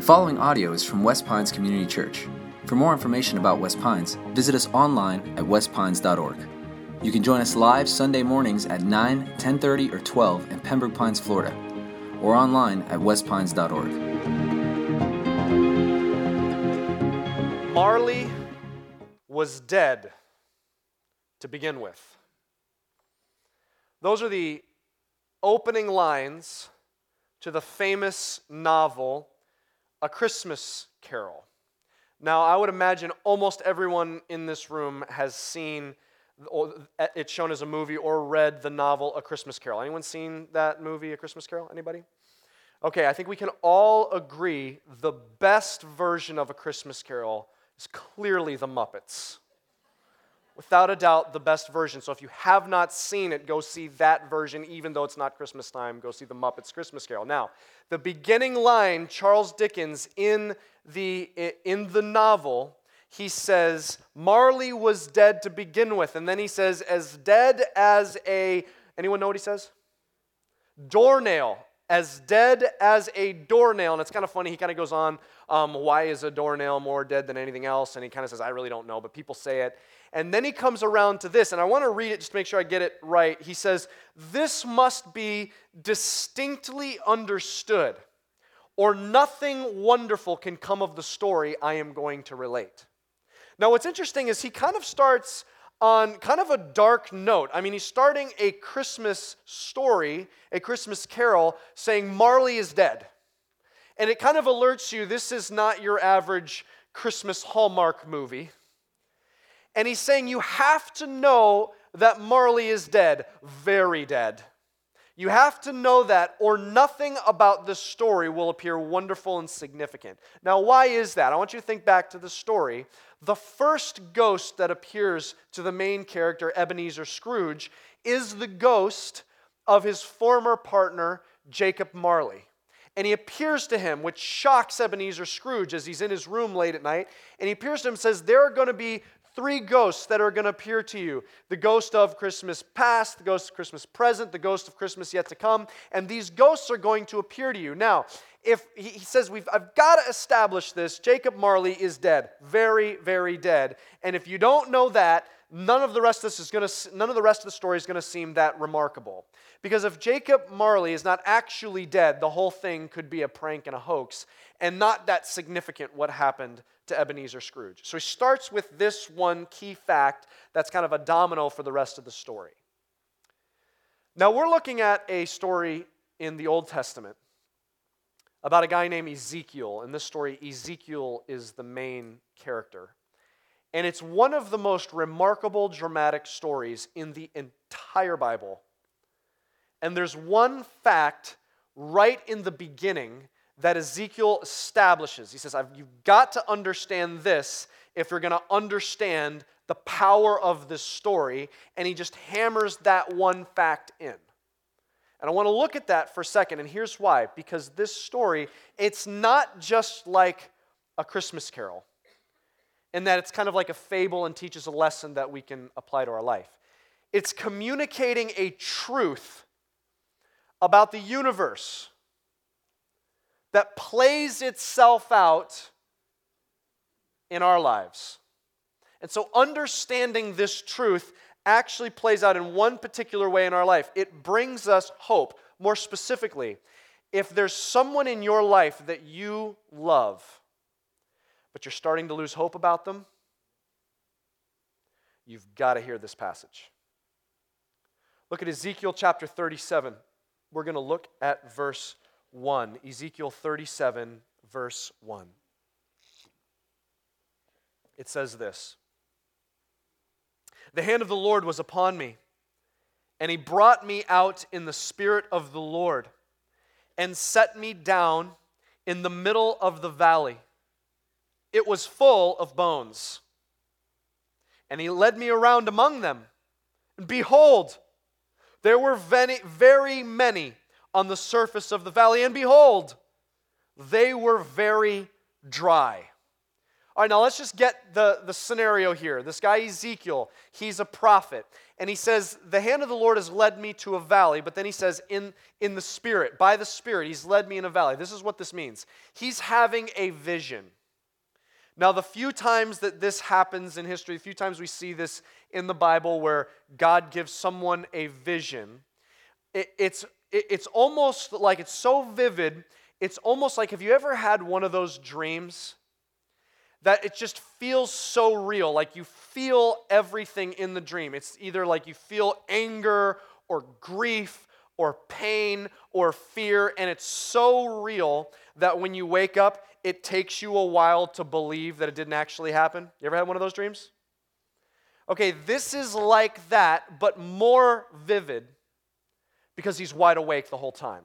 The following audio is from West Pines Community Church. For more information about West Pines, visit us online at westpines.org. You can join us live Sunday mornings at 9, 10:30, or 12 in Pembroke Pines, Florida, or online at westpines.org. Marley was dead to begin with. Those are the opening lines to the famous novel A Christmas Carol. Now, I would imagine almost everyone in this room has seen it shown as a movie or read the novel A Christmas Carol. Anyone seen that movie, A Christmas Carol? Anybody? Okay, I think we can all agree the best version of A Christmas Carol is clearly The Muppets without a doubt, the best version. So if you have not seen it, go see that version, even though it's not Christmas time. Go see The Muppets Christmas Carol. Now, the beginning line, Charles Dickens, in the, in the novel, he says, Marley was dead to begin with. And then he says, as dead as a, anyone know what he says? Doornail as dead as a doornail. And it's kind of funny. He kind of goes on, um, why is a doornail more dead than anything else? And he kind of says, I really don't know, but people say it. And then he comes around to this, and I want to read it just to make sure I get it right. He says, This must be distinctly understood, or nothing wonderful can come of the story I am going to relate. Now, what's interesting is he kind of starts on kind of a dark note. I mean, he's starting a Christmas story, a Christmas carol, saying Marley is dead. And it kind of alerts you this is not your average Christmas Hallmark movie. And he's saying you have to know that Marley is dead, very dead. You have to know that, or nothing about this story will appear wonderful and significant. Now, why is that? I want you to think back to the story. The first ghost that appears to the main character, Ebenezer Scrooge, is the ghost of his former partner, Jacob Marley. And he appears to him, which shocks Ebenezer Scrooge as he's in his room late at night. And he appears to him and says, There are going to be three ghosts that are going to appear to you the ghost of Christmas past, the ghost of Christmas present, the ghost of Christmas yet to come. And these ghosts are going to appear to you. Now, if he says we've I've got to establish this, Jacob Marley is dead. Very, very dead. And if you don't know that, none of the rest of this is going to none of the rest of the story is going to seem that remarkable. Because if Jacob Marley is not actually dead, the whole thing could be a prank and a hoax and not that significant what happened to Ebenezer Scrooge. So he starts with this one key fact that's kind of a domino for the rest of the story. Now we're looking at a story in the Old Testament about a guy named Ezekiel. In this story, Ezekiel is the main character. And it's one of the most remarkable dramatic stories in the entire Bible. And there's one fact right in the beginning that Ezekiel establishes. He says, You've got to understand this if you're going to understand the power of this story. And he just hammers that one fact in. And I want to look at that for a second, and here's why. Because this story, it's not just like a Christmas carol, in that it's kind of like a fable and teaches a lesson that we can apply to our life. It's communicating a truth about the universe that plays itself out in our lives. And so, understanding this truth actually plays out in one particular way in our life. It brings us hope. More specifically, if there's someone in your life that you love, but you're starting to lose hope about them, you've got to hear this passage. Look at Ezekiel chapter 37. We're going to look at verse 1. Ezekiel 37, verse 1. It says this the hand of the Lord was upon me, and he brought me out in the spirit of the Lord and set me down in the middle of the valley. It was full of bones. And he led me around among them. And behold, there were very many on the surface of the valley, and behold, they were very dry. All right, now let's just get the, the scenario here. This guy Ezekiel, he's a prophet. and he says, The hand of the Lord has led me to a valley, but then he says, in, in the Spirit, by the Spirit, he's led me in a valley. This is what this means. He's having a vision. Now, the few times that this happens in history, the few times we see this in the Bible where God gives someone a vision, it, it's, it, it's almost like it's so vivid, it's almost like have you ever had one of those dreams that it just feels so real? Like you feel everything in the dream. It's either like you feel anger or grief or pain or fear, and it's so real that when you wake up, it takes you a while to believe that it didn't actually happen. You ever had one of those dreams? Okay, this is like that, but more vivid because he's wide awake the whole time.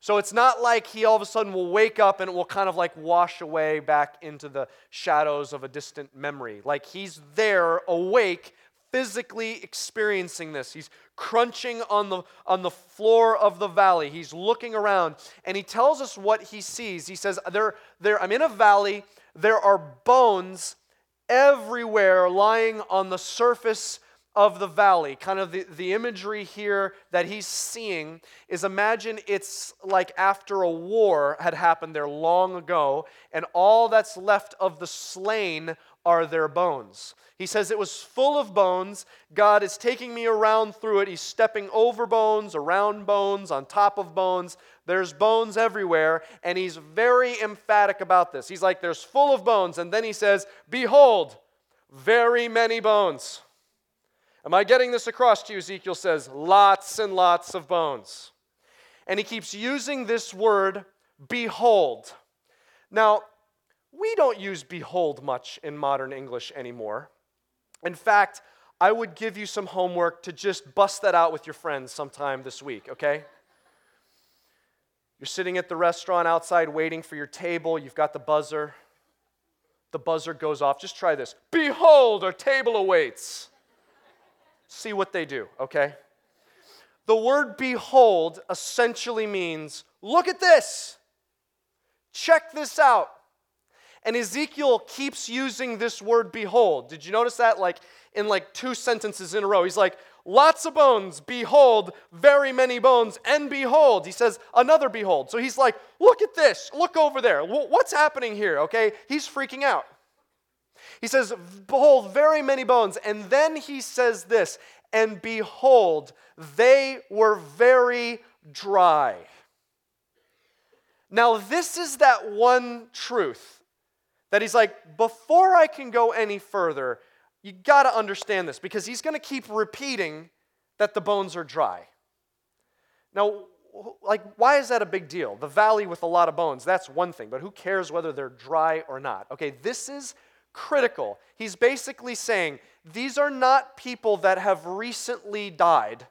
So it's not like he all of a sudden will wake up and it will kind of like wash away back into the shadows of a distant memory. Like he's there, awake, physically experiencing this. He's crunching on the, on the floor of the valley. He's looking around and he tells us what he sees. He says, there, there, I'm in a valley, there are bones everywhere lying on the surface of the valley. Kind of the, the imagery here that he's seeing is imagine it's like after a war had happened there long ago, and all that's left of the slain are their bones. He says it was full of bones. God is taking me around through it. He's stepping over bones, around bones, on top of bones. There's bones everywhere, and he's very emphatic about this. He's like, There's full of bones. And then he says, Behold, very many bones. Am I getting this across to you? Ezekiel says, lots and lots of bones. And he keeps using this word, behold. Now, we don't use behold much in modern English anymore. In fact, I would give you some homework to just bust that out with your friends sometime this week, okay? You're sitting at the restaurant outside waiting for your table, you've got the buzzer. The buzzer goes off. Just try this. Behold, our table awaits see what they do, okay? The word behold essentially means look at this, check this out. And Ezekiel keeps using this word behold. Did you notice that? Like in like two sentences in a row. He's like, lots of bones, behold, very many bones, and behold. He says, another behold. So he's like, look at this, look over there. What's happening here? Okay? He's freaking out. He says, Behold, very many bones. And then he says this, and behold, they were very dry. Now, this is that one truth that he's like, before I can go any further, you got to understand this because he's going to keep repeating that the bones are dry. Now, like, why is that a big deal? The valley with a lot of bones, that's one thing, but who cares whether they're dry or not? Okay, this is critical. He's basically saying these are not people that have recently died.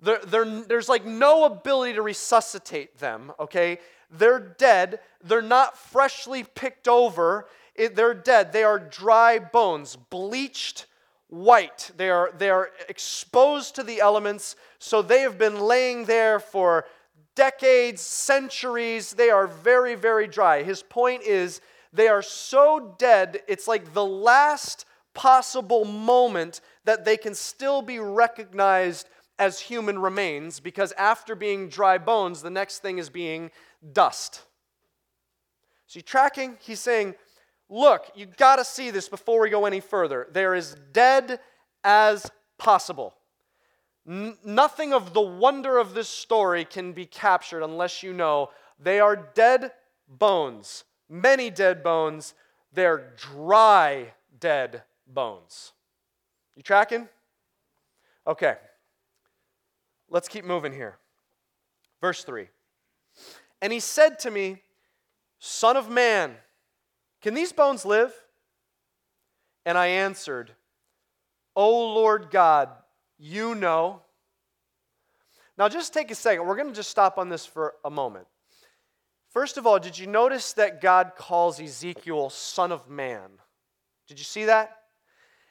They're, they're, there's like no ability to resuscitate them, okay? They're dead. They're not freshly picked over. It, they're dead. They are dry bones, bleached white. They are, they are exposed to the elements, so they have been laying there for decades, centuries. They are very, very dry. His point is they are so dead, it's like the last possible moment that they can still be recognized as human remains because after being dry bones, the next thing is being dust. You tracking? He's saying, look, you got to see this before we go any further. They're as dead as possible. N- nothing of the wonder of this story can be captured unless you know they are dead bones many dead bones. They're dry dead bones. You tracking? Okay. Let's keep moving here. Verse 3. And he said to me, Son of man, can these bones live? And I answered, O Lord God, you know. Now, just take a second. We're going to just stop on this for a moment. First of all, did you notice that God calls Ezekiel son of man? Did you see that?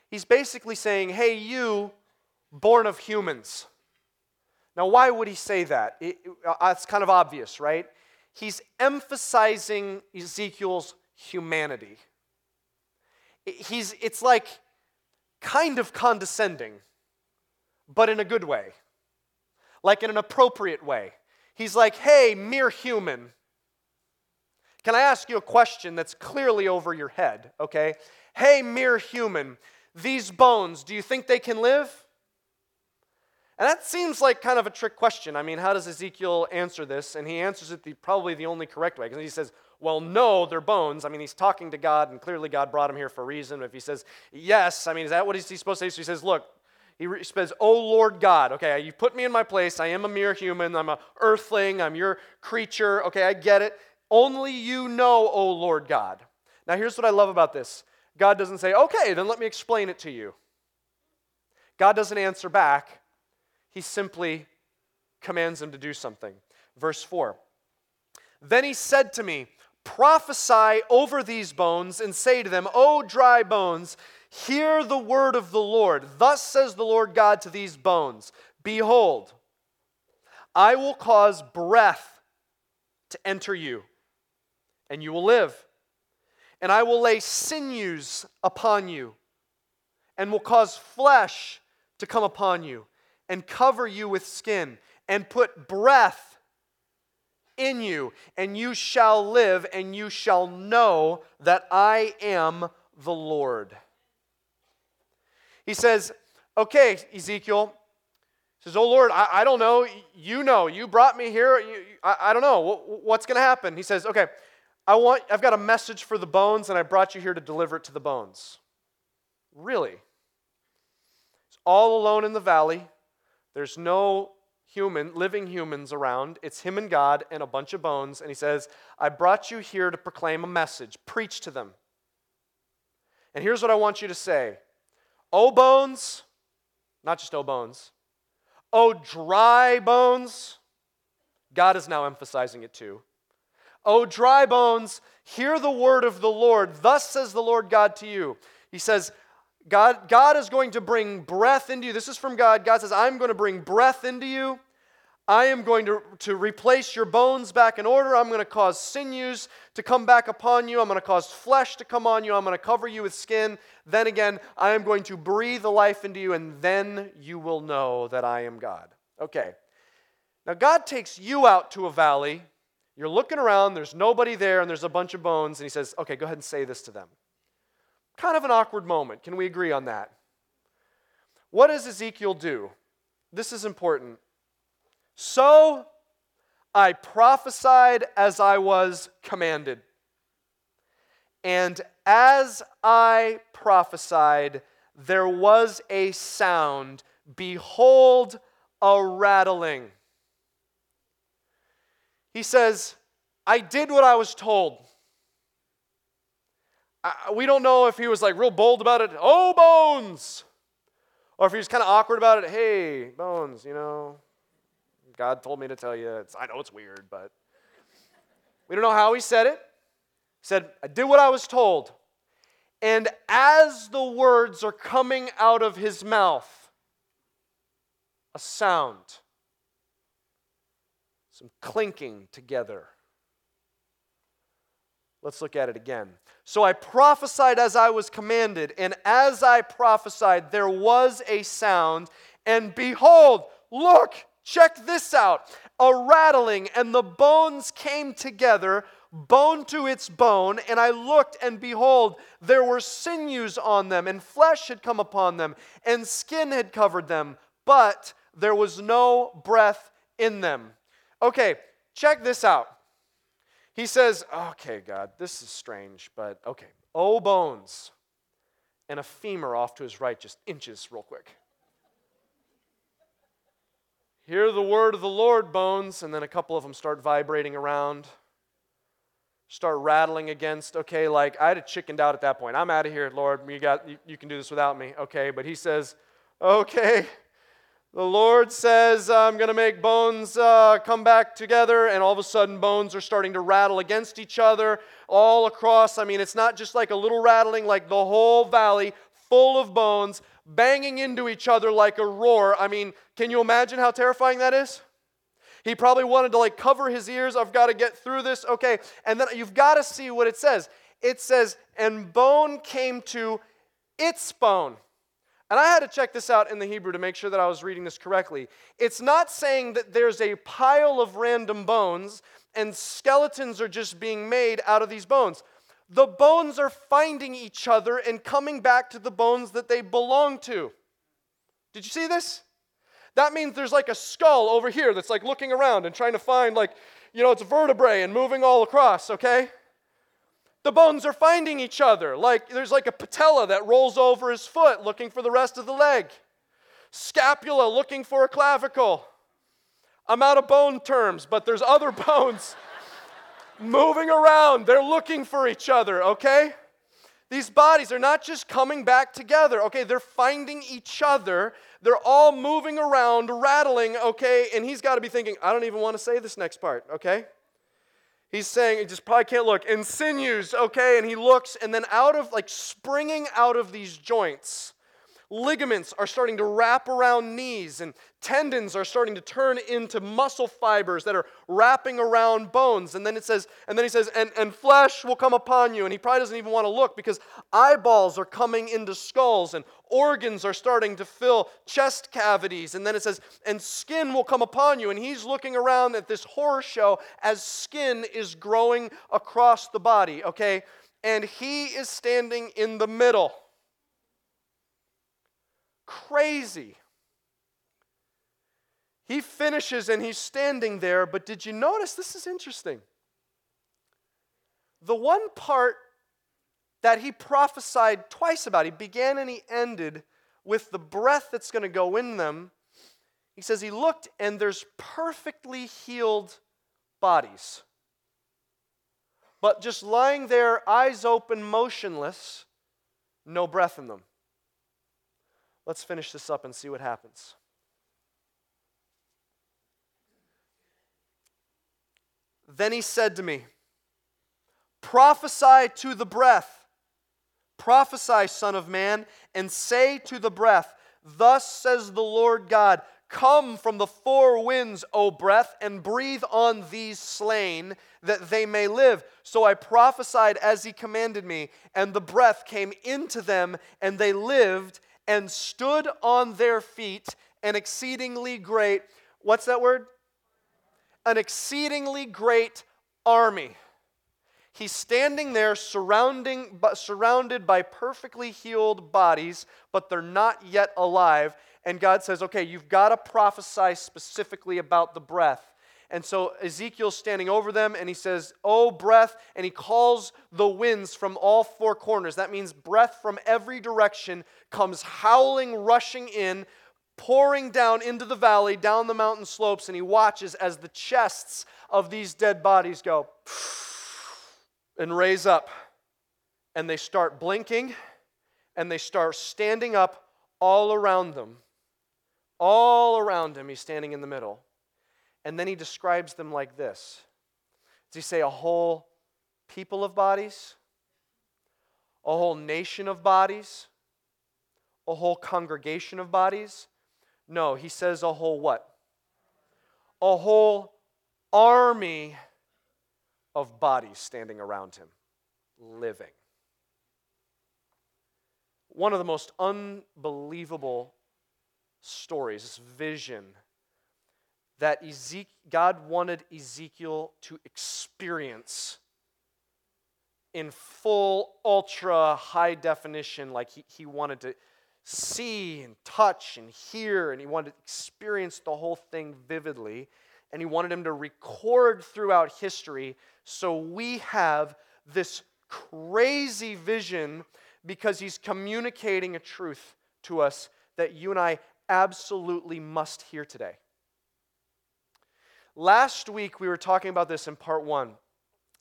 He's basically saying, hey, you, born of humans. Now, why would he say that? It, uh, it's kind of obvious, right? He's emphasizing Ezekiel's humanity. He's, it's like kind of condescending, but in a good way, like in an appropriate way. He's like, hey, mere human. Can I ask you a question that's clearly over your head, okay? Hey, mere human, these bones, do you think they can live? And that seems like kind of a trick question. I mean, how does Ezekiel answer this? And he answers it the, probably the only correct way because he says, well, no, they're bones. I mean, he's talking to God, and clearly God brought him here for a reason. But if he says, yes, I mean, is that what he's supposed to say? So he says, look, he says, Oh Lord God, okay, you put me in my place. I am a mere human. I'm a earthling. I'm your creature. Okay, I get it. Only you know, O Lord God. Now, here's what I love about this God doesn't say, Okay, then let me explain it to you. God doesn't answer back. He simply commands him to do something. Verse 4 Then he said to me, Prophesy over these bones and say to them, O dry bones, hear the word of the Lord. Thus says the Lord God to these bones Behold, I will cause breath to enter you, and you will live. And I will lay sinews upon you, and will cause flesh to come upon you, and cover you with skin, and put breath in you, and you shall live, and you shall know that I am the Lord. He says, Okay, Ezekiel, says, Oh Lord, I, I don't know. You know. You brought me here. You, I, I don't know. What, what's going to happen? He says, Okay, I want, I've got a message for the bones, and I brought you here to deliver it to the bones. Really? It's all alone in the valley. There's no human, living humans around. It's him and God and a bunch of bones. And he says, I brought you here to proclaim a message, preach to them. And here's what I want you to say Oh, bones, not just oh, bones, oh, dry bones. God is now emphasizing it too. Oh, dry bones, hear the word of the Lord. Thus says the Lord God to you. He says, God, God is going to bring breath into you. This is from God. God says, I'm going to bring breath into you. I am going to, to replace your bones back in order. I'm going to cause sinews to come back upon you. I'm going to cause flesh to come on you. I'm going to cover you with skin. Then again, I am going to breathe the life into you, and then you will know that I am God. Okay. Now, God takes you out to a valley. You're looking around, there's nobody there, and there's a bunch of bones, and He says, Okay, go ahead and say this to them. Kind of an awkward moment. Can we agree on that? What does Ezekiel do? This is important. So I prophesied as I was commanded. And as I prophesied, there was a sound. Behold, a rattling. He says, I did what I was told we don't know if he was like real bold about it, oh, Bones, or if he was kind of awkward about it, hey, Bones, you know, God told me to tell you. It's, I know it's weird, but we don't know how he said it. He said, I did what I was told. And as the words are coming out of his mouth, a sound, some clinking together. Let's look at it again. So I prophesied as I was commanded, and as I prophesied, there was a sound, and behold, look, check this out a rattling, and the bones came together, bone to its bone. And I looked, and behold, there were sinews on them, and flesh had come upon them, and skin had covered them, but there was no breath in them. Okay, check this out. He says, Okay, God, this is strange, but okay. Oh, bones. And a femur off to his right, just inches real quick. Hear the word of the Lord, bones. And then a couple of them start vibrating around, start rattling against. Okay, like I had chickened out at that point. I'm out of here, Lord. You, got, you, you can do this without me. Okay, but he says, Okay, the Lord says, I'm going to make bones uh, come back together, and all of a sudden, bones are starting to rattle against each other all across. I mean, it's not just like a little rattling, like the whole valley full of bones banging into each other like a roar. I mean, can you imagine how terrifying that is? He probably wanted to like cover his ears. I've got to get through this. Okay. And then you've got to see what it says. It says, and bone came to its bone. And I had to check this out in the Hebrew to make sure that I was reading this correctly. It's not saying that there's a pile of random bones and skeletons are just being made out of these bones. The bones are finding each other and coming back to the bones that they belong to. Did you see this? That means there's like a skull over here that's like looking around and trying to find, like, you know, it's vertebrae and moving all across, okay? The bones are finding each other. Like there's like a patella that rolls over his foot looking for the rest of the leg. Scapula looking for a clavicle. I'm out of bone terms, but there's other bones moving around. They're looking for each other, okay? These bodies are not just coming back together, okay? They're finding each other. They're all moving around, rattling, okay? And he's got to be thinking, I don't even want to say this next part, okay? He's saying, he just probably can't look. And sinews, okay? And he looks, and then out of, like, springing out of these joints, ligaments are starting to wrap around knees, and tendons are starting to turn into muscle fibers that are wrapping around bones. And then it says, and then he says, and, and flesh will come upon you. And he probably doesn't even want to look because eyeballs are coming into skulls, and organs are starting to fill chest cavities. And then it says, and skin will come upon you. And he's looking around at this horror show as skin is growing across the body, okay? And he is standing in the middle. Crazy. He finishes and he's standing there, but did you notice? This is interesting. The one part that he prophesied twice about, he began and he ended with the breath that's going to go in them. He says he looked and there's perfectly healed bodies. But just lying there, eyes open, motionless, no breath in them. Let's finish this up and see what happens. Then he said to me, Prophesy to the breath. Prophesy, Son of Man, and say to the breath, Thus says the Lord God, Come from the four winds, O breath, and breathe on these slain, that they may live. So I prophesied as he commanded me, and the breath came into them, and they lived and stood on their feet, an exceedingly great, what's that word? an exceedingly great army. He's standing there surrounding, surrounded by perfectly healed bodies, but they're not yet alive. And God says, okay, you've got to prophesy specifically about the breath. And so Ezekiel's standing over them and he says, Oh, breath. And he calls the winds from all four corners. That means breath from every direction comes howling, rushing in, pouring down into the valley, down the mountain slopes, and he watches as the chests of these dead bodies go and raise up. And they start blinking and they start standing up all around them. All around him, he's standing in the middle. And then he describes them like this Does he say a whole people of bodies? A whole nation of bodies? A whole congregation of bodies? No, he says a whole what? A whole army of bodies standing around him, living. One of the most unbelievable stories, this vision that Ezek- God wanted Ezekiel to experience in full, ultra high definition, like he, he wanted to see and touch and hear, and he wanted to experience the whole thing vividly. And he wanted him to record throughout history so we have this crazy vision because he's communicating a truth to us that you and I absolutely must hear today. Last week, we were talking about this in part one.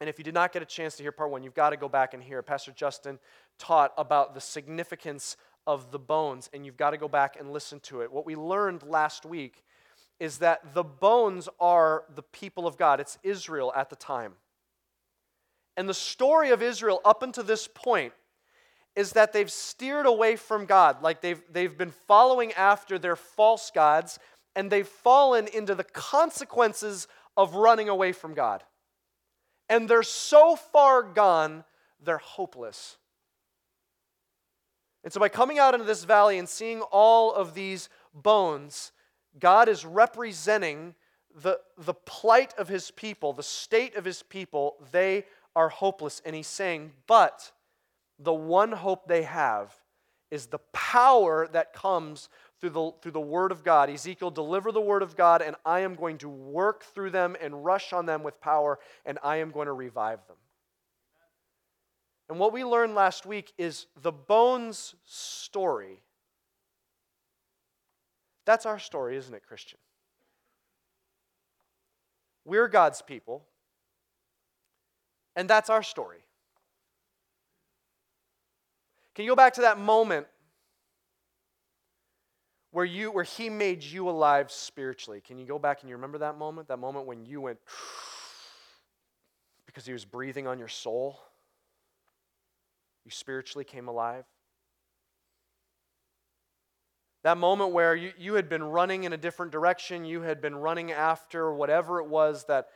And if you did not get a chance to hear part one, you've got to go back and hear. Pastor Justin taught about the significance of the bones, and you've got to go back and listen to it. What we learned last week is that the bones are the people of God, it's Israel at the time. And the story of Israel up until this point is that they've steered away from God. Like they've, they've been following after their false gods, and they've fallen into the consequences of running away from God. And they're so far gone, they're hopeless. And so, by coming out into this valley and seeing all of these bones, God is representing the, the plight of his people, the state of his people. They are hopeless. And he's saying, but the one hope they have is the power that comes through the, through the Word of God. Ezekiel, deliver the Word of God, and I am going to work through them and rush on them with power, and I am going to revive them. And what we learned last week is the bones story. That's our story, isn't it, Christian? We're God's people, and that's our story. Can you go back to that moment where you where he made you alive spiritually? Can you go back and you remember that moment? That moment when you went because he was breathing on your soul? You spiritually came alive. That moment where you, you had been running in a different direction, you had been running after whatever it was that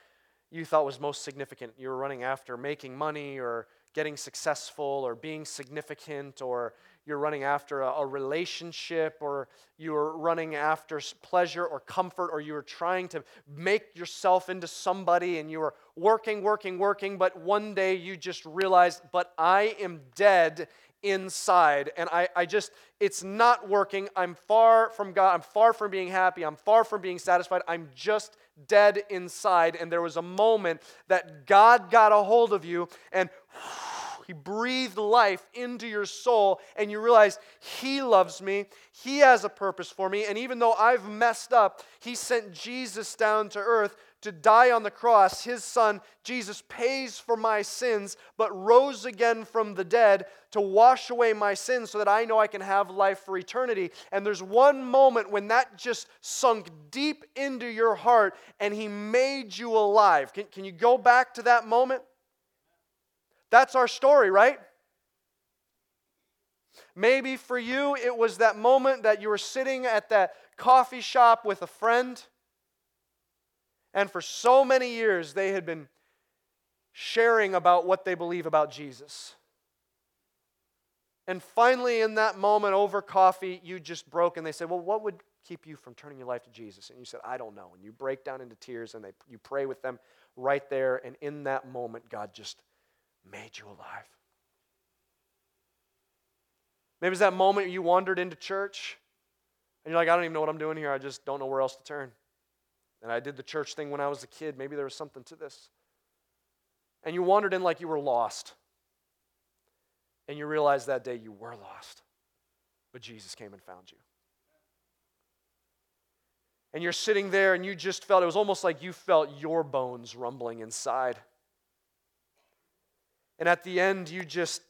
you thought was most significant. You were running after making money or getting successful or being significant or you're running after a, a, relationship or you're running after pleasure or comfort or you're trying to make yourself into somebody and you were working, working, working, but one day you just realized, but I am dead inside and I, I just it's not working. I'm far from god. I'm far from being happy. I'm far from being satisfied. I'm just dead inside. And there was a moment that god got a hold of you and he breathed life into your soul, and you realize He loves me. He has a purpose for me. And even though I've messed up, He sent Jesus down to earth to die on the cross. His Son, Jesus, pays for my sins, but rose again from the dead to wash away my sins so that I know I can have life for eternity. And there's one moment when that just sunk deep into your heart and He made you alive. Can, can you go back to that moment? That's our story, right? Maybe for you, it was that moment that you were sitting at that coffee shop with a friend, and for so many years they had been sharing about what they believe about Jesus. And finally, in that moment over coffee, you just broke, and they said, Well, what would keep you from turning your life to Jesus? And you said, I don't know. And you break down into tears, and they, you pray with them right there. And in that moment, God just made you alive. Maybe it's that moment you wandered into church and you're like, I don't even know what I'm doing here. I just don't know where else to turn. And I did the church thing when I was a kid. Maybe there was something to this. And you wandered in like you were lost. And you realized that day you were lost. But Jesus came and found you. And you're sitting there and you just felt, it was almost like you felt your bones rumbling inside. And at the end, you just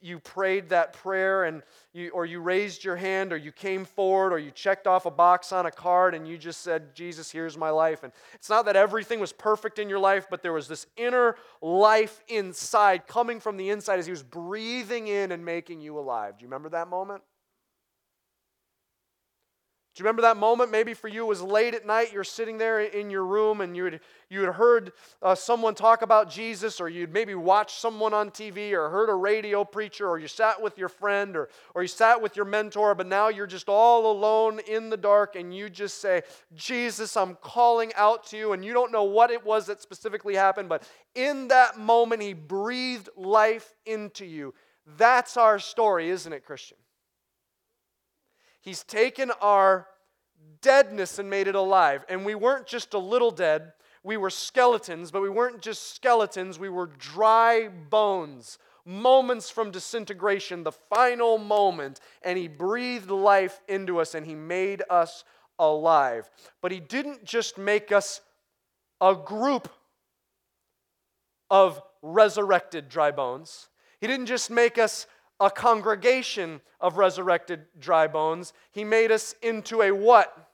you prayed that prayer and you or you raised your hand or you came forward or you checked off a box on a card and you just said jesus here's my life. And it's not that everything was perfect in your life but there was this inner life inside coming from the inside as he was breathing in and making you alive. Do you remember that moment do you remember that moment? Maybe for you it was late at night. You're sitting there in your room and you had, you had heard uh, someone talk about Jesus, or you'd maybe watched someone on TV, or heard a radio preacher, or you sat with your friend, or, or you sat with your mentor, but now you're just all alone in the dark and you just say, Jesus, I'm calling out to you. And you don't know what it was that specifically happened, but in that moment, He breathed life into you. That's our story, isn't it, Christian? He's taken our deadness and made it alive. And we weren't just a little dead, we were skeletons, but we weren't just skeletons, we were dry bones. Moments from disintegration, the final moment, and he breathed life into us and he made us alive. But he didn't just make us a group of resurrected dry bones. He didn't just make us a congregation of resurrected dry bones. He made us into a what?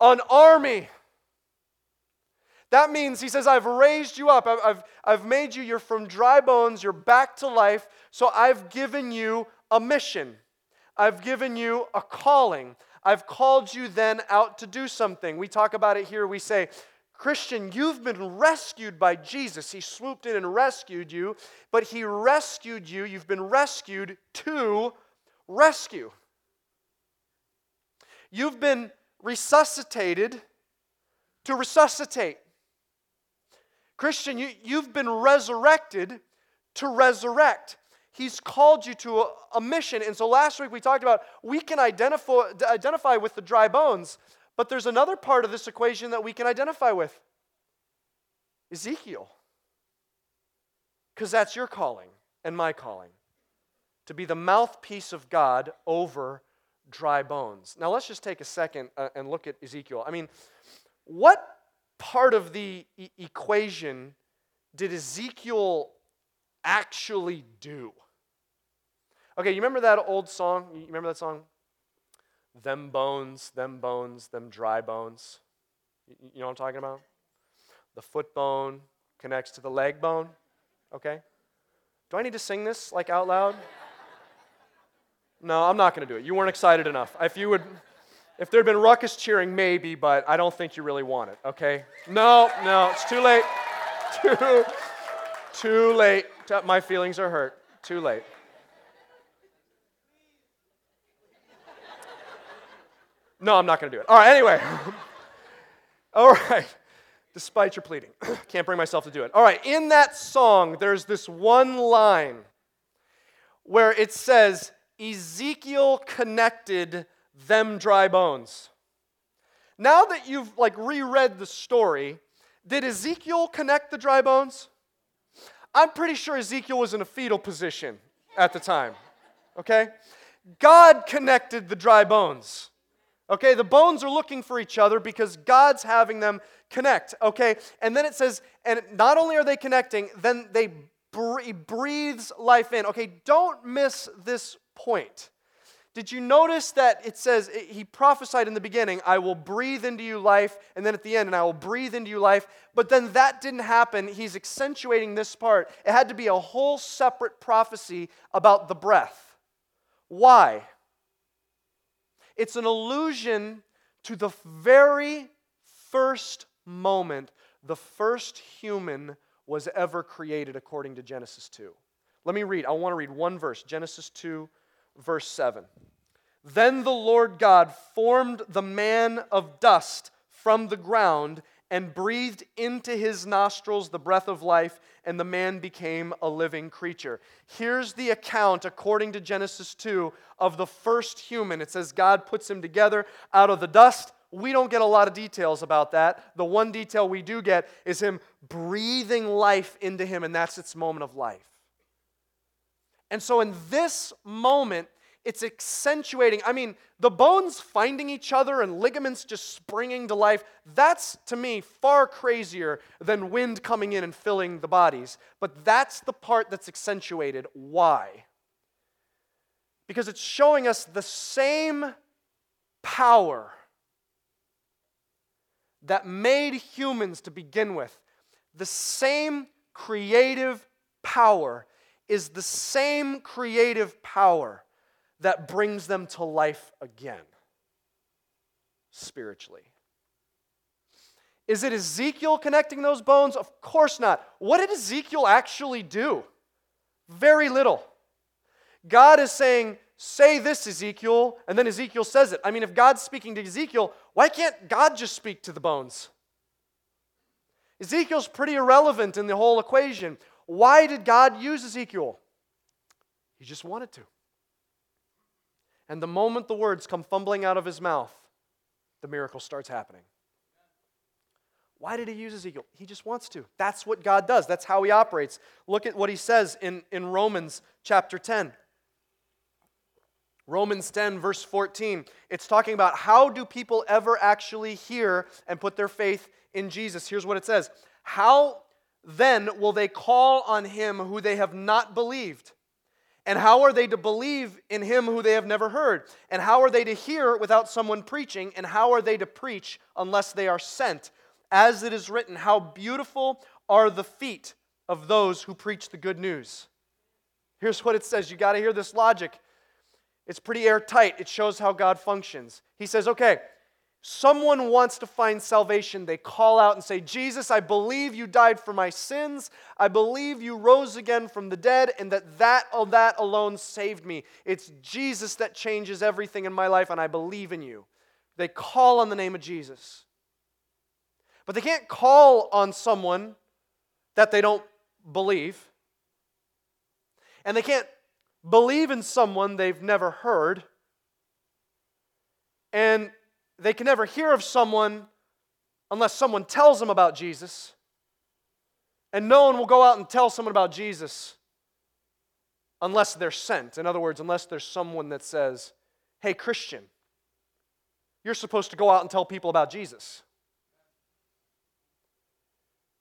An army. That means, he says, I've raised you up. I've, I've, made you, you're from dry bones, you're back to life. So I've given you a mission. I've given you a calling. I've called you then out to do something. We talk about it here. We say, Christian, you've been rescued by Jesus. He swooped in and rescued you, but He rescued you. You've been rescued to rescue. You've been resuscitated to resuscitate. Christian, you, you've been resurrected to resurrect. He's called you to a, a, mission. And so last week we talked about we can identify, identify with the dry bones, but there's another part of this equation that we can identify with Ezekiel. Because that's your calling and my calling to be the mouthpiece of God over dry bones. Now, let's just take a second uh, and look at Ezekiel. I mean, what part of the e- equation did Ezekiel actually do? Okay, you remember that old song? You remember that song? Them bones, them bones, them dry bones. You know what I'm talking about? The foot bone connects to the leg bone. Okay? Do I need to sing this like out loud? No, I'm not going to do it. You weren't excited enough. If you would, if there'd been ruckus cheering, maybe, but I don't think you really want it. Okay? No, no, it's too late. Too, too late. My feelings are hurt. Too late. No, I'm not going to do it. All right, anyway. All right. Despite your pleading, can't bring myself to do it. All right, in that song, there's this one line where it says, Ezekiel connected them dry bones. Now that you've like reread the story, did Ezekiel connect the dry bones? I'm pretty sure Ezekiel was in a fetal position at the time. Okay? God connected the dry bones. Okay, the bones are looking for each other because God's having them connect. Okay, and then it says, and not only are they connecting, then they breathes life in. Okay, don't miss this point. Did you notice that it says, he prophesied in the beginning, I will breathe into you life, and then at the end, and I will breathe into you life. But then that didn't happen. He's accentuating this part. It had to be a whole separate prophecy about the breath. Why? It's an allusion to the very first moment the first human was ever created according to Genesis 2. Let me read. I want to read one verse Genesis 2, verse 7. Then the Lord God formed the man of dust from the ground and breathed into his nostrils the breath of life, and the man became a living creature. Here's the account, according to Genesis 2, of the first human. It says God puts him together out of the dust. We don't get a lot of details about that. The one detail we do get is him breathing life into him, and that's its moment of life. And so, in this moment, it's accentuating. I mean, the bones finding each other and ligaments just springing to life, that's to me far crazier than wind coming in and filling the bodies. But that's the part that's accentuated. Why? Because it's showing us the same power that made humans to begin with, the same creative power is the same creative power that brings them to life again spiritually. Is it Ezekiel connecting those bones? Of course not. What did Ezekiel actually do? Very little. God is saying, Say this, Ezekiel, and then Ezekiel says it. I mean, if God's speaking to Ezekiel, why can't God just speak to the bones? Ezekiel's pretty irrelevant in the whole equation. Why did God use Ezekiel? He just wanted to. And the moment the words come fumbling out of his mouth, the miracle starts happening. Why did he use Ezekiel? He just wants to. That's what God does, that's how he operates. Look at what he says in, in Romans chapter 10. Romans 10, verse 14. It's talking about how do people ever actually hear and put their faith in Jesus. Here's what it says How then will they call on him who they have not believed? And how are they to believe in him who they have never heard? And how are they to hear without someone preaching? And how are they to preach unless they are sent? As it is written, how beautiful are the feet of those who preach the good news. Here's what it says. You got to hear this logic. It's pretty airtight. It shows how God functions. He says, okay, someone wants to find salvation, they call out and say, Jesus, I believe you died for my sins. I believe you rose again from the dead, and that that, oh, that alone saved me. It's Jesus that changes everything in my life, and I believe in you. They call on the name of Jesus. But they can't call on someone that they don't believe. And they can't believe in someone they've never heard. And they can never hear of someone unless someone tells them about Jesus. And no one will go out and tell someone about Jesus unless they're sent. In other words, unless there's someone that says, hey, Christian, you're supposed to go out and tell people about Jesus.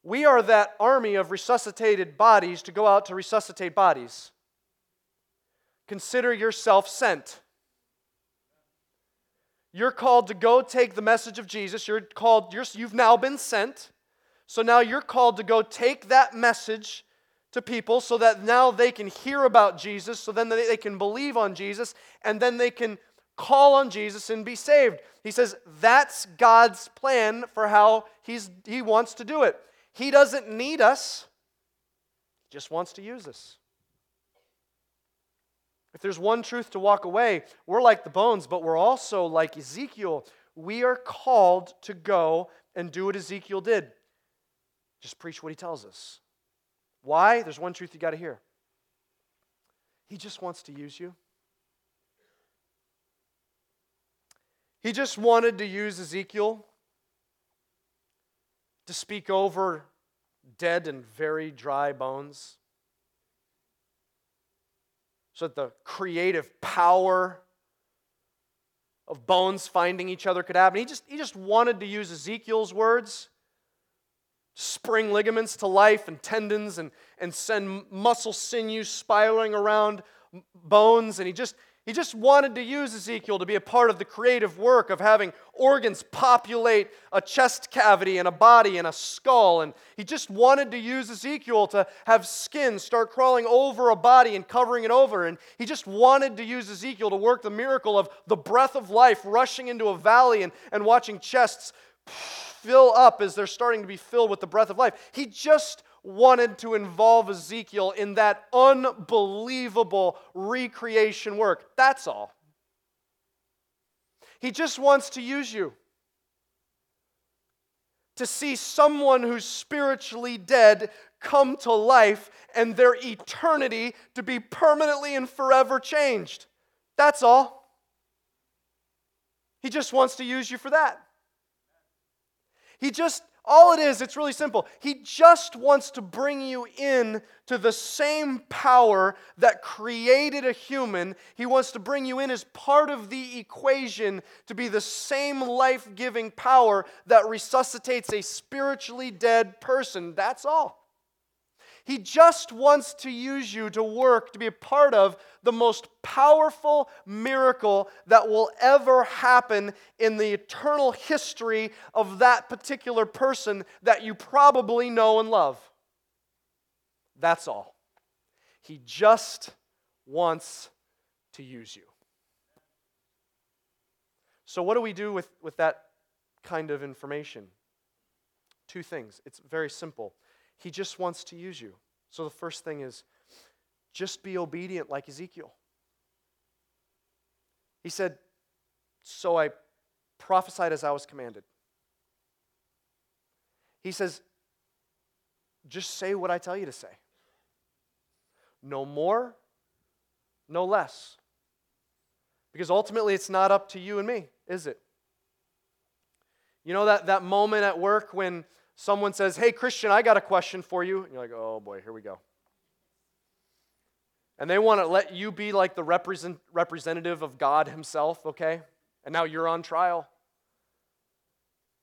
We are that army of resuscitated bodies to go out to resuscitate bodies. Consider yourself sent. You're called to go take the message of Jesus. You're called, you're, you've now been sent. So now you're called to go take that message to people so that now they can hear about Jesus, so then they can believe on Jesus, and then they can call on Jesus and be saved. He says that's God's plan for how he's, he wants to do it. He doesn't need us, He just wants to use us. If there's one truth to walk away, we're like the bones, but we're also like Ezekiel. We are called to go and do what Ezekiel did just preach what he tells us. Why? There's one truth you got to hear. He just wants to use you. He just wanted to use Ezekiel to speak over dead and very dry bones. So that the creative power of bones finding each other could happen. He just, he just wanted to use Ezekiel's words spring ligaments to life and tendons and, and send muscle sinew spiraling around bones. And he just, he just wanted to use Ezekiel to be a part of the creative work of having organs populate a chest cavity and a body and a skull. And he just wanted to use Ezekiel to have skin start crawling over a body and covering it over. And he just wanted to use Ezekiel to work the miracle of the breath of life rushing into a valley and, and watching chests fill up as they're starting to be filled with the breath of life. He just wanted to involve Ezekiel in that unbelievable recreation work. That's all. He just wants to use you to see someone who's spiritually dead come to life and their eternity to be permanently and forever changed. That's all. He just wants to use you for that. He just all it is, it's really simple. He just wants to bring you in to the same power that created a human. He wants to bring you in as part of the equation to be the same life giving power that resuscitates a spiritually dead person. That's all. He just wants to use you to work, to be a part of the most powerful miracle that will ever happen in the eternal history of that particular person that you probably know and love. That's all. He just wants to use you. So, what do we do with, with that kind of information? Two things. It's very simple. He just wants to use you. So the first thing is just be obedient like Ezekiel. He said, So I prophesied as I was commanded. He says, Just say what I tell you to say. No more, no less. Because ultimately, it's not up to you and me, is it? You know that, that moment at work when someone says, Hey, Christian, I got a question for you. And you're like, Oh boy, here we go. And they want to let you be like the represent, representative of God Himself, okay? And now you're on trial.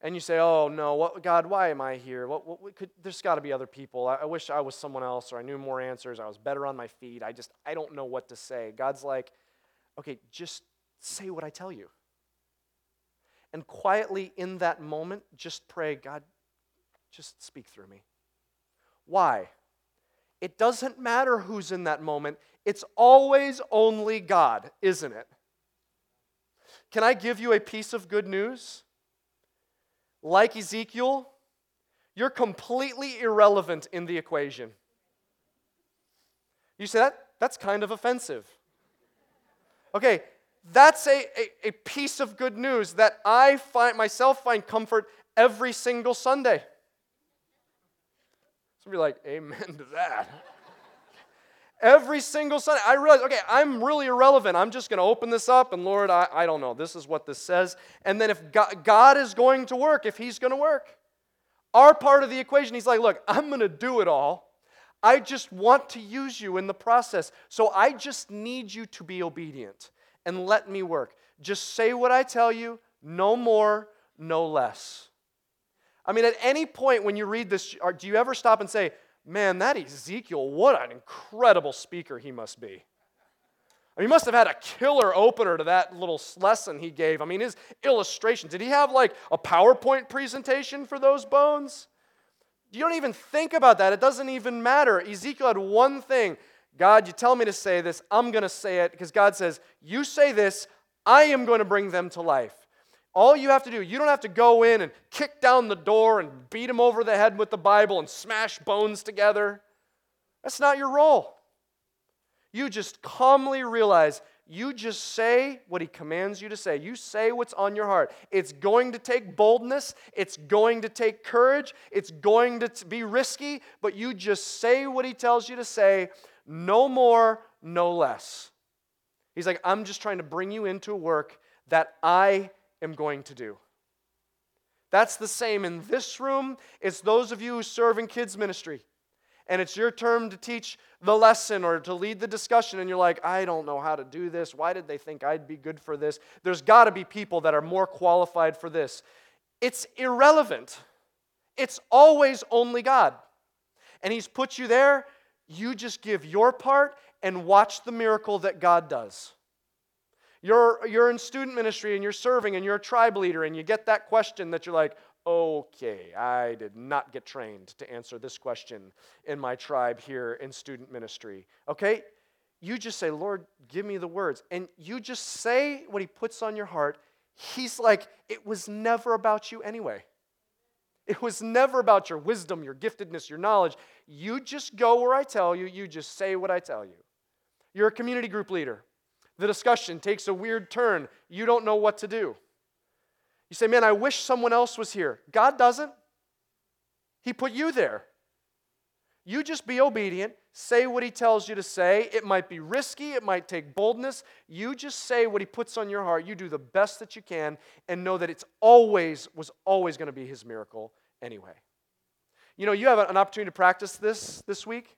And you say, Oh no, what, God, why am I here? What, what, what could, there's got to be other people. I, I wish I was someone else or I knew more answers. I was better on my feet. I just, I don't know what to say. God's like, Okay, just say what I tell you. And quietly in that moment, just pray, God, just speak through me. Why? It doesn't matter who's in that moment, it's always only God, isn't it? Can I give you a piece of good news? like Ezekiel, you're completely irrelevant in the equation. You say that? That's kind of offensive. Okay, that's a, a, a, piece of good news that I find myself find comfort every single Sunday. Somebody like, amen to that. every single Sunday, I realize, okay, I'm really irrelevant. I'm just going to open this up, and Lord, I, I don't know. This is what this says. And then if God, God is going to work, if He's going to work, our part of the equation, He's like, look, I'm going to do it all. I just want to use you in the process. So I just need you to be obedient and let me work. Just say what I tell you, no more, no less. I mean, at any point when you read this, do you ever stop and say, man, that Ezekiel, what an incredible speaker he must be? I mean, he must have had a killer opener to that little lesson he gave. I mean, his illustration. Did he have like a PowerPoint presentation for those bones? You don't even think about that. It doesn't even matter. Ezekiel had one thing God, you tell me to say this, I'm going to say it because God says, You say this, I am going to bring them to life. All you have to do, you don't have to go in and kick down the door and beat them over the head with the Bible and smash bones together. That's not your role. You just calmly realize you just say what he commands you to say. You say what's on your heart. It's going to take boldness, it's going to take courage, it's going to be risky, but you just say what he tells you to say no more, no less. He's like, I'm just trying to bring you into a work that I am going to do. That's the same in this room. It's those of you who serve in kids' ministry. And it's your turn to teach the lesson or to lead the discussion, and you're like, I don't know how to do this. Why did they think I'd be good for this? There's got to be people that are more qualified for this. It's irrelevant. It's always only God. And He's put you there you just give your part and watch the miracle that God does. You're, you're in student ministry and you're serving and you're a tribe leader and you get that question that you're like, okay, I did not get trained to answer this question in my tribe here in student ministry. Okay? You just say, Lord, give me the words. And you just say what He puts on your heart. He's like, it was never about you anyway. It was never about your wisdom, your giftedness, your knowledge. You just go where I tell you, you just say what I tell you. You're a community group leader. The discussion takes a weird turn. You don't know what to do. You say, Man, I wish someone else was here. God doesn't. He put you there. You just be obedient, say what He tells you to say. It might be risky, it might take boldness. You just say what He puts on your heart. You do the best that you can and know that it's always, was always going to be His miracle anyway. You know, you have an opportunity to practice this this week.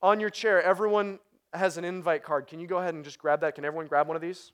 On your chair, everyone has an invite card. Can you go ahead and just grab that? Can everyone grab one of these?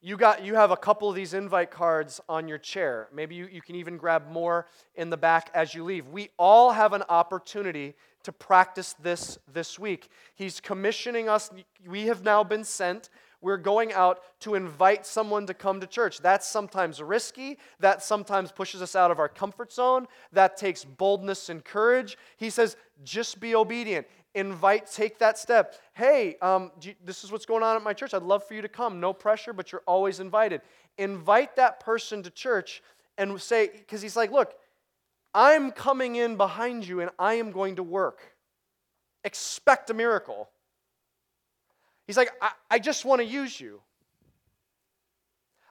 You, got, you have a couple of these invite cards on your chair. Maybe you, you can even grab more in the back as you leave. We all have an opportunity to practice this this week. He's commissioning us. We have now been sent. We're going out to invite someone to come to church. That's sometimes risky. That sometimes pushes us out of our comfort zone. That takes boldness and courage. He says, just be obedient invite, take that step. Hey, um, you, this is what's going on at my church. I'd love for you to come. No pressure, but you're always invited. Invite that person to church and say, because he's like, look, I'm coming in behind you and I am going to work. Expect a miracle. He's like, I, I just want to use you.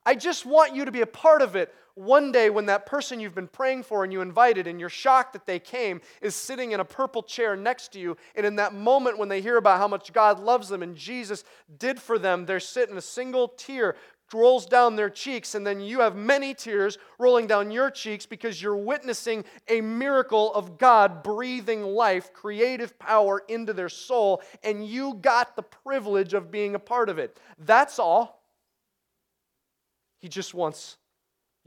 I just want you to be a part of it one day when that person you've been praying for and you invited and you're shocked that they came is sitting in a purple chair next to you. And in that moment when they hear about how much God loves them and Jesus did for them, they're sitting a single tear rolls down their cheeks, and then you have many tears rolling down your cheeks because you're witnessing a miracle of God breathing life, creative power into their soul, and you got the privilege of being a part of it. That's all. He just wants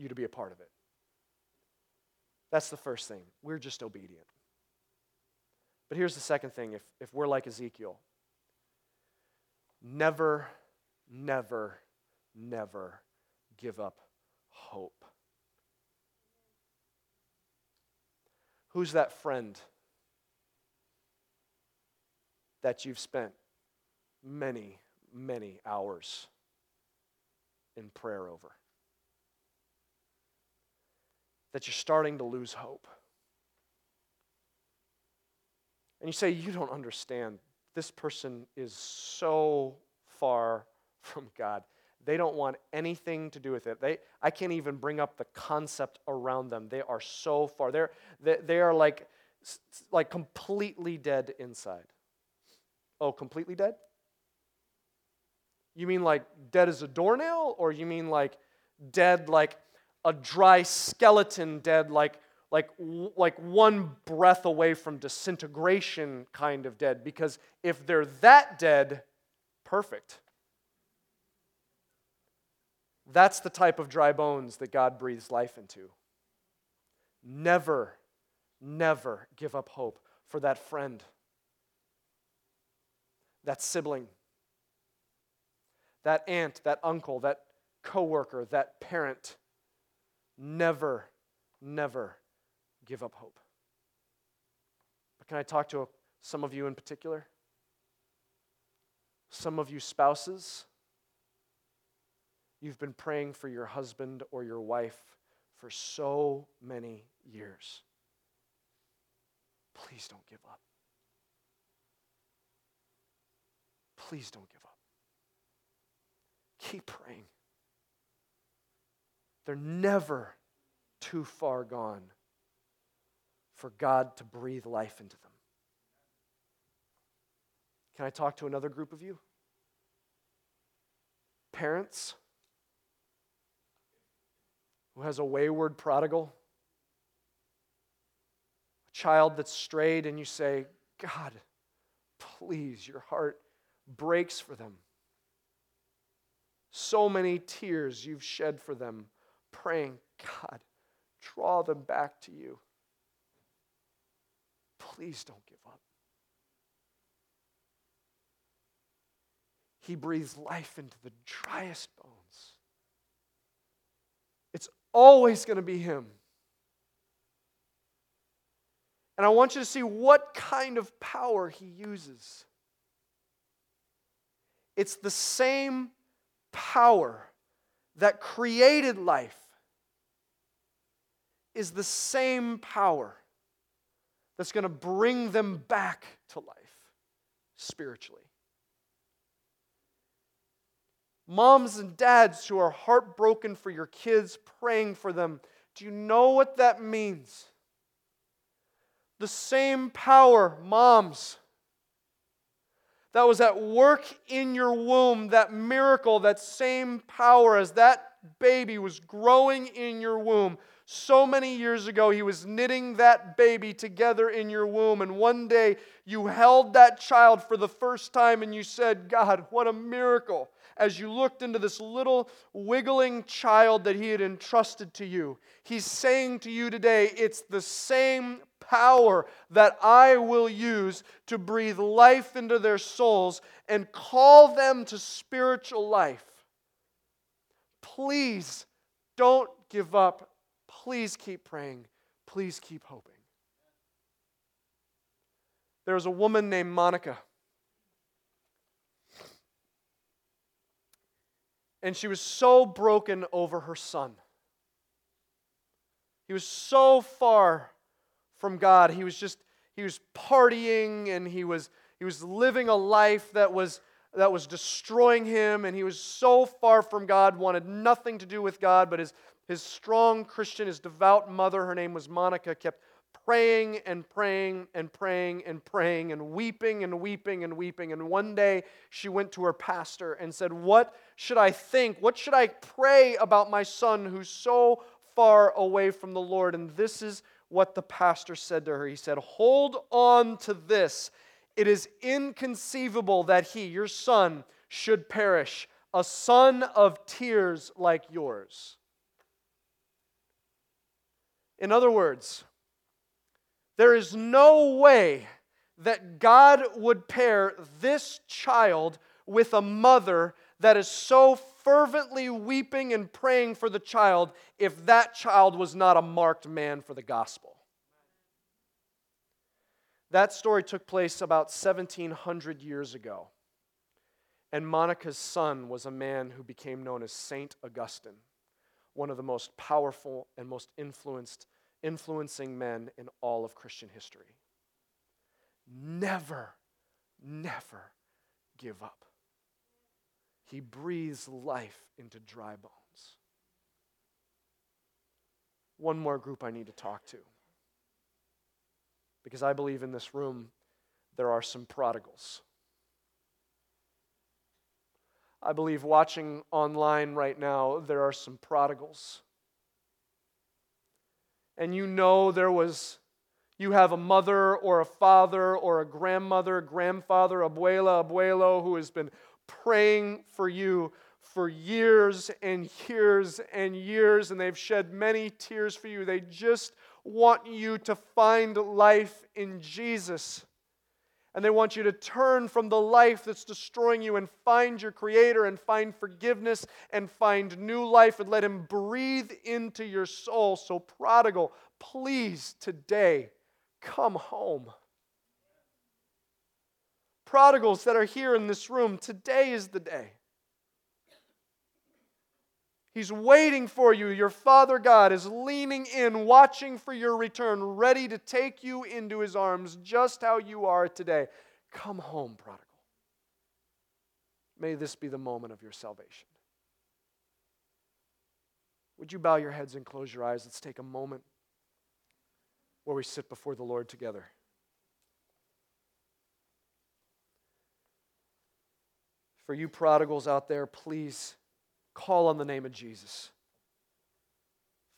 you to be a part of it. That's the first thing. We're just obedient. But here's the second thing if, if we're like Ezekiel, never, never, never give up hope. Who's that friend that you've spent many, many hours in prayer over? That you're starting to lose hope. And you say, You don't understand. This person is so far from God. They don't want anything to do with it. They, I can't even bring up the concept around them. They are so far. They're, they, they are like, like completely dead inside. Oh, completely dead? You mean like dead as a doornail? Or you mean like dead like a dry skeleton, dead like, like, like one breath away from disintegration kind of dead? Because if they're that dead, perfect. That's the type of dry bones that God breathes life into. Never, never give up hope for that friend, that sibling, that aunt, that uncle, that coworker, that parent. Never, never give up hope. But can I talk to some of you in particular? Some of you spouses You've been praying for your husband or your wife for so many years. Please don't give up. Please don't give up. Keep praying. They're never too far gone for God to breathe life into them. Can I talk to another group of you? Parents, who has a wayward prodigal, a child that's strayed, and you say, God, please, your heart breaks for them. So many tears you've shed for them, praying, God, draw them back to you. Please don't give up. He breathes life into the driest bones It's always going to be Him. And I want you to see what kind of power He uses. It's the same power that created life, is the same power that's going to bring them back to life spiritually moms and dads who are heartbroken for your kids, praying for them. Do you know what that means? The same power, moms, that was at work in your womb, that miracle, that same power as that baby was growing in your womb. So many years ago, he was knitting that baby together in your womb. And one day, you held that child for the first time and you said, God, what a miracle as you looked into this little wiggling child that He had entrusted to you. He's saying to you today, it's the same power that I will use to breathe life into their souls and call them to spiritual life. Please don't give up. Please keep praying. Please keep hoping. There was a woman named Monica. And she was so broken over her son. He was so far from God. He was just, he was partying and he was, he was living a life that was, that was destroying him. And he was so far from God, wanted nothing to do with God. But his, his strong Christian, his devout mother, her name was Monica, kept praying and praying and praying and praying and weeping and weeping and weeping. And one day she went to her pastor and said, What should I think? What should I pray about my son who's so far away from the Lord? And this is what the pastor said to her. He said, Hold on to this. It is inconceivable that he, your son, should perish, a son of tears like yours. In other words, there is no way that God would pair this child with a mother that is so fervently weeping and praying for the child if that child was not a marked man for the gospel. That story took place about 1700 years ago. And Monica's son was a man who became known as Saint Augustine, one of the most powerful and most influenced, influencing men in all of Christian history. Never, never give up. He breathes life into dry bones. One more group I need to talk to. Because I believe in this room there are some prodigals. I believe watching online right now, there are some prodigals. And you know there was, you have a mother or a father or a grandmother, grandfather, abuela, abuelo who has been praying for you for years and years and years, and they've shed many tears for you. They just want you to find life in Jesus. And they want you to turn from the life that's destroying you and find your Creator and find forgiveness and find new life and let Him breathe into your soul. So, prodigal, please today come home. Prodigals that are here in this room, today is the day. He's waiting for you. Your Father God is leaning in, watching for your return, ready to take you into his arms just how you are today. Come home, prodigal. May this be the moment of your salvation. Would you bow your heads and close your eyes? Let's take a moment where we sit before the Lord together. For you prodigals out there, please Call on the name of Jesus.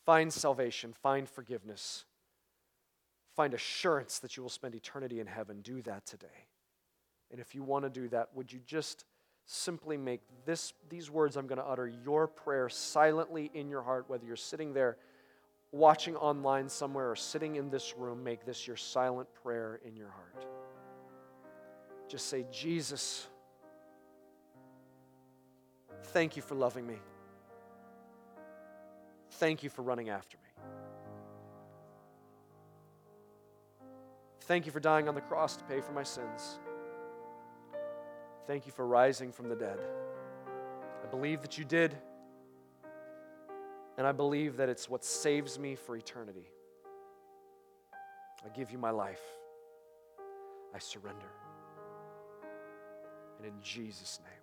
Find salvation, find forgiveness, find assurance that you will spend eternity in heaven. Do that today. And if you want to do that, would you just simply make this, these words I'm going to utter your prayer silently in your heart, whether you're sitting there watching online somewhere or sitting in this room, make this your silent prayer in your heart. Just say, Jesus. Thank you for loving me. Thank you for running after me. Thank you for dying on the cross to pay for my sins. Thank you for rising from the dead. I believe that you did, and I believe that it's what saves me for eternity. I give you my life. I surrender. And in Jesus' name.